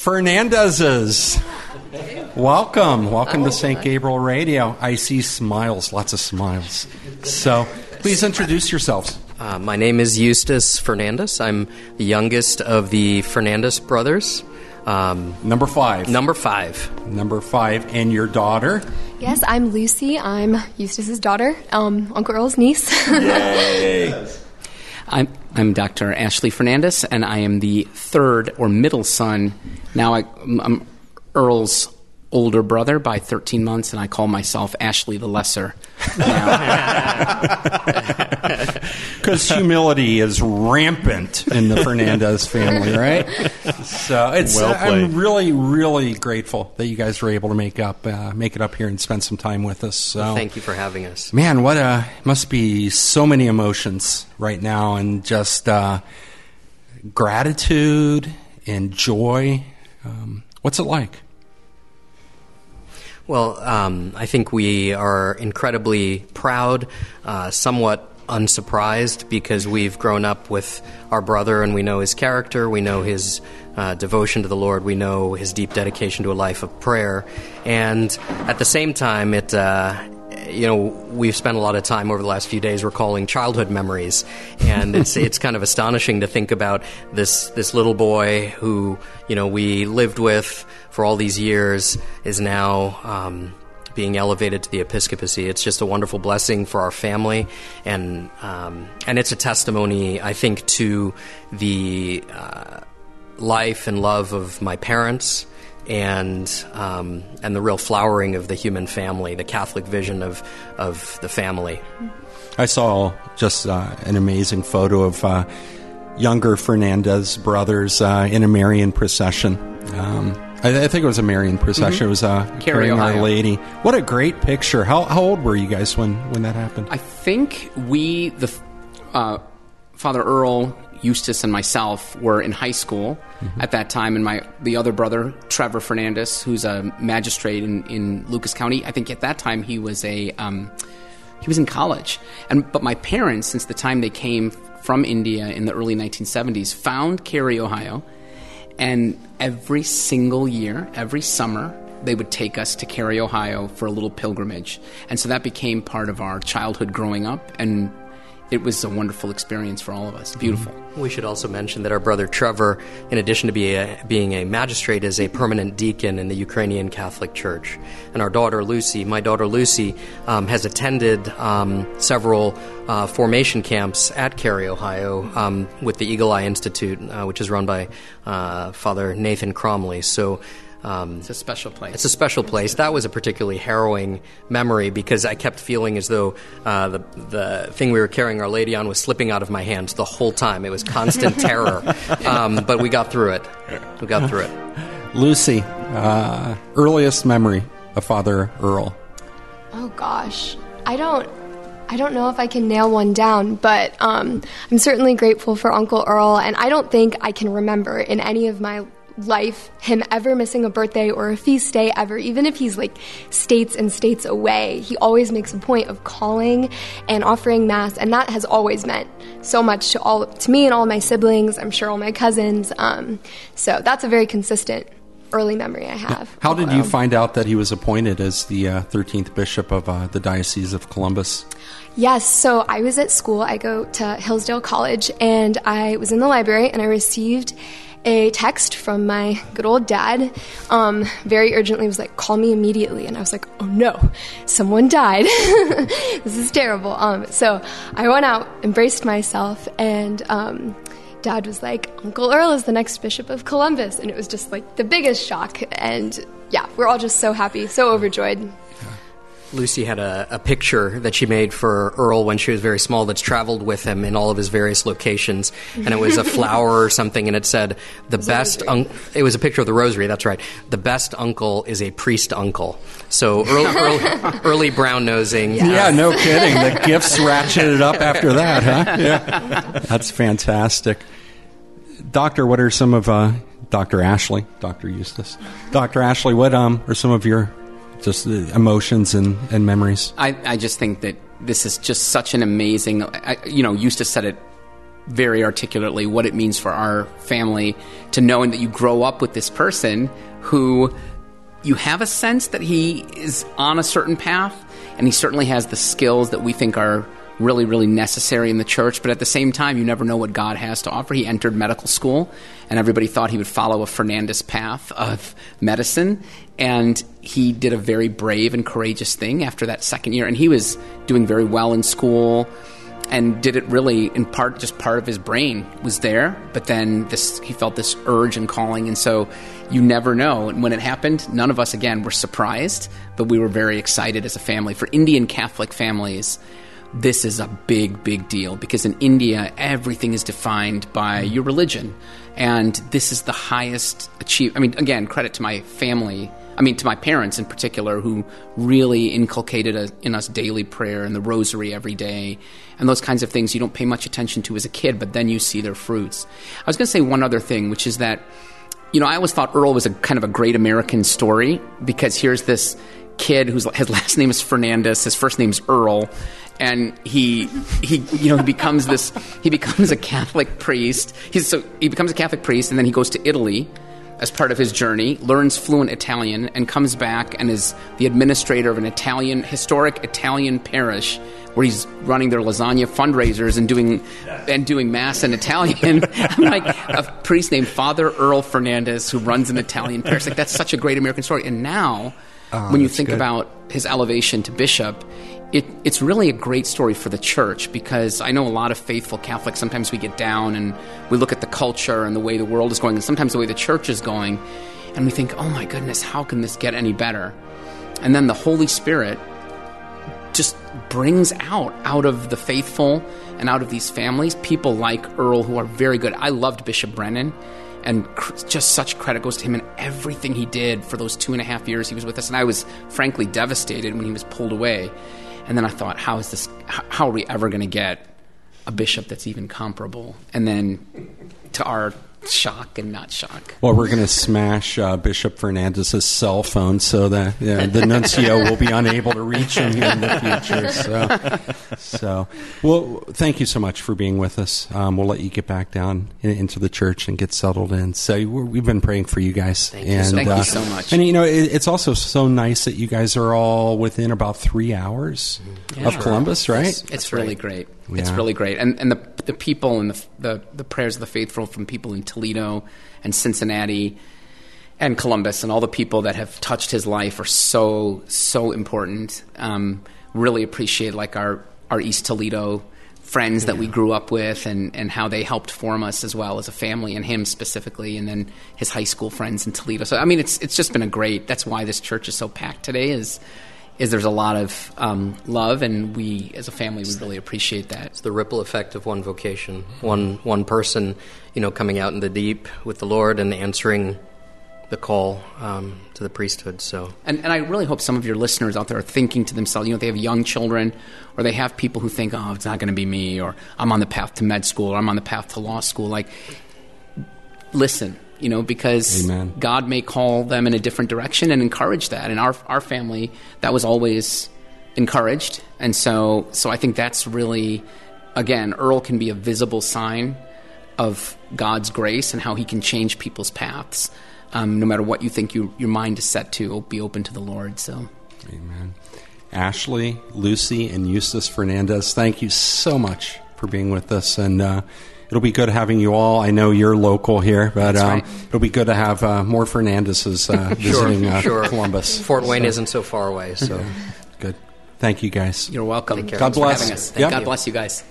Fernandes's. Welcome. Welcome to St. Gabriel Radio. I see smiles, lots of smiles. So please introduce yourselves. Uh, my name is Eustace Fernandes. I'm the youngest of the Fernandes brothers. Um, number five. Number five. Number five. And your daughter? Yes, I'm Lucy. I'm Eustace's daughter, um, Uncle Earl's niece. Yay! I'm, I'm Dr. Ashley Fernandes, and I am the third or middle son. Now I, I'm Earl's older brother by 13 months, and I call myself Ashley the Lesser. Because humility is rampant in the Fernandes family, right? So it's well I'm really, really grateful that you guys were able to make up, uh, make it up here and spend some time with us. So well, thank you for having us, man. What a must be so many emotions right now, and just uh, gratitude and joy. Um, what's it like? Well, um, I think we are incredibly proud, uh, somewhat unsurprised because we've grown up with our brother and we know his character, we know his uh, devotion to the Lord, we know his deep dedication to a life of prayer, and at the same time, it. Uh, you know, we've spent a lot of time over the last few days recalling childhood memories, and it's it's kind of astonishing to think about this this little boy who you know we lived with for all these years is now um, being elevated to the episcopacy. It's just a wonderful blessing for our family, and um, and it's a testimony, I think, to the uh, life and love of my parents. And um, and the real flowering of the human family, the Catholic vision of of the family. I saw just uh, an amazing photo of uh, younger Fernandes brothers uh, in a Marian procession. Um, I, I, think it was a Marian procession. Mm-hmm. It was uh, carrying Our Lady. What a great picture! How, how old were you guys when, when that happened? I think we, the uh, Father Earl, Eustace, and myself were in high school mm-hmm. at that time, and my the other brother, Trevor Fernandes, who's a magistrate in, in Lucas County. I think at that time he was a um, he was in college, and but my parents, since the time they came from India in the early 1970s, found Carey, Ohio and every single year, every summer, they would take us to Carey, Ohio for a little pilgrimage. And so that became part of our childhood growing up. And it was a wonderful experience for all of us. Beautiful. We should also mention that our brother Trevor, in addition to be a, being a magistrate, is a permanent deacon in the Ukrainian Catholic Church. And our daughter Lucy, my daughter Lucy, um, has attended um, several uh, formation camps at Carey, Ohio, um, with the Eagle Eye Institute, uh, which is run by uh, Father Nathan Cromly. So um, it's a special place. It's a special place. That was a particularly harrowing memory because I kept feeling as though uh, the the thing we were carrying Our Lady on was slipping out of my hands the whole time. It was constant terror, um, but we got through it. We got through it. Lucy, uh, earliest memory of Father Earl. Oh gosh, I don't. I don't know if I can nail one down, but um, I'm certainly grateful for Uncle Earl, and I don't think I can remember in any of my life him ever missing a birthday or a feast day ever, even if he's like states and states away. He always makes a point of calling and offering mass, and that has always meant so much to all to me and all my siblings. I'm sure all my cousins. Um, so that's a very consistent early memory I have. How did you find out that he was appointed as the uh, 13th bishop of uh, the Diocese of Columbus? Yes, so I was at school. I go to Hillsdale College, and I was in the library, and I received a text from my good old dad. Um, very urgently was like, "Call me immediately," and I was like, "Oh no, someone died. this is terrible." Um, so I went out, embraced myself, and. Um, Dad was like, Uncle Earl is the next Bishop of Columbus. And it was just like the biggest shock. And yeah, we're all just so happy, so overjoyed. Lucy had a, a, picture that she made for Earl when she was very small that's traveled with him in all of his various locations. And it was a flower or something, and it said, The best uncle. It was a picture of the rosary, that's right. The best uncle is a priest uncle. So early, early, early brown nosing. Yeah. yeah, no kidding. The gifts ratcheted up after that, huh? Yeah. That's fantastic. Doctor, what are some of. Uh, Dr. Ashley, Dr. Eustace. Dr. Ashley, what um, are some of your just emotions and, and memories? I, I just think that this is just such an amazing, I, you know, Eustace said it very articulately what it means for our family to knowing that you grow up with this person who you have a sense that he is on a certain path and he certainly has the skills that we think are really, really necessary in the church. But at the same time, you never know what God has to offer. He entered medical school, and everybody thought he would follow a Fernandes path of medicine. And he did a very brave and courageous thing after that second year. And he was doing very well in school and did it really in part just part of his brain was there but then this he felt this urge and calling and so you never know and when it happened none of us again were surprised but we were very excited as a family for indian catholic families this is a big, big deal because in India, everything is defined by your religion. And this is the highest achieve. I mean, again, credit to my family. I mean, to my parents in particular, who really inculcated a, in us daily prayer and the rosary every day and those kinds of things you don't pay much attention to as a kid, but then you see their fruits. I was going to say one other thing, which is that, you know, I always thought Earl was a kind of a great American story because here's this kid whose his last name is Fernandes, his first name's Earl, and he he you know he becomes this he becomes a Catholic priest. He's so he becomes a Catholic priest, and then he goes to Italy as part of his journey, learns fluent Italian, and comes back and is the administrator of an Italian historic Italian parish where he's running their lasagna fundraisers and doing and doing mass in Italian. I'm like a priest named Father Earl Fernandes who runs an Italian parish. Like that's such a great American story. And now, Oh, when you think good. about his elevation to bishop, it, it's really a great story for the church because I know a lot of faithful Catholics. Sometimes we get down and we look at the culture and the way the world is going, and sometimes the way the church is going, and we think, oh my goodness, how can this get any better? And then the Holy Spirit just brings out out of the faithful and out of these families people like Earl who are very good. I loved Bishop Brennan, and cr- just such credit goes to him and everything he did for those two and a half years he was with us. And I was frankly devastated when he was pulled away. And then I thought, how is this? How, how are we ever going to get a bishop that's even comparable? And then, to our shock and not shock, Well, we're going to smash uh, Bishop Fernandes's cell phone so that yeah, the nuncio will be unable to reach him in the future. So, so, well, thank you so much for being with us. Um, we'll let you get back down in, into the church and get settled in. So, we're, we've been praying for you guys. Thank you and, so Thank you uh, so much. And you know, it, it's also so nice that you guys are all within about three hours of Columbus, right? Yes. it's really right. Great. It's really great, and and the the people and the, the the prayers of the faithful from people in Toledo and Cincinnati and Columbus and all the people that have touched his life are so so important. Um, really appreciate like our our East Toledo friends that we grew up with and, and how they helped form us as well as a family and him specifically and then his high school friends in Toledo. So I mean it's it's just been a great that's why this church is so packed today is is there's a lot of um, love and we as a family we really appreciate that. It's the ripple effect of one vocation, one one person, you know, coming out in the deep with the Lord and answering the call um, to the priesthood. So And, and I really hope some of your listeners out there are thinking to themselves, you know, they have young children or they have people who think, oh, it's not going to be me, or I'm on the path to med school, or I'm on the path to law school. Like, listen, you know, because Amen. God may call them in a different direction and encourage that. And our, our family, that was always encouraged. And so, so I think that's really, again, Earl can be a visible sign of God's grace and how he can change people's paths. Um, no matter what you think you, your mind is set to, be open to the Lord. So, Amen. Ashley, Lucy, and Eustace Fernandes, thank you so much for being with us. And uh, it'll be good having you all. I know you're local here, but um, right. it'll be good to have uh, more Fernandeses uh, visiting uh, sure. Columbus. Fort Wayne So, isn't so far away. So Good. Thank you, guys. you're welcome. Take care. God Thanks for bless. having us. Yeah. God bless you guys.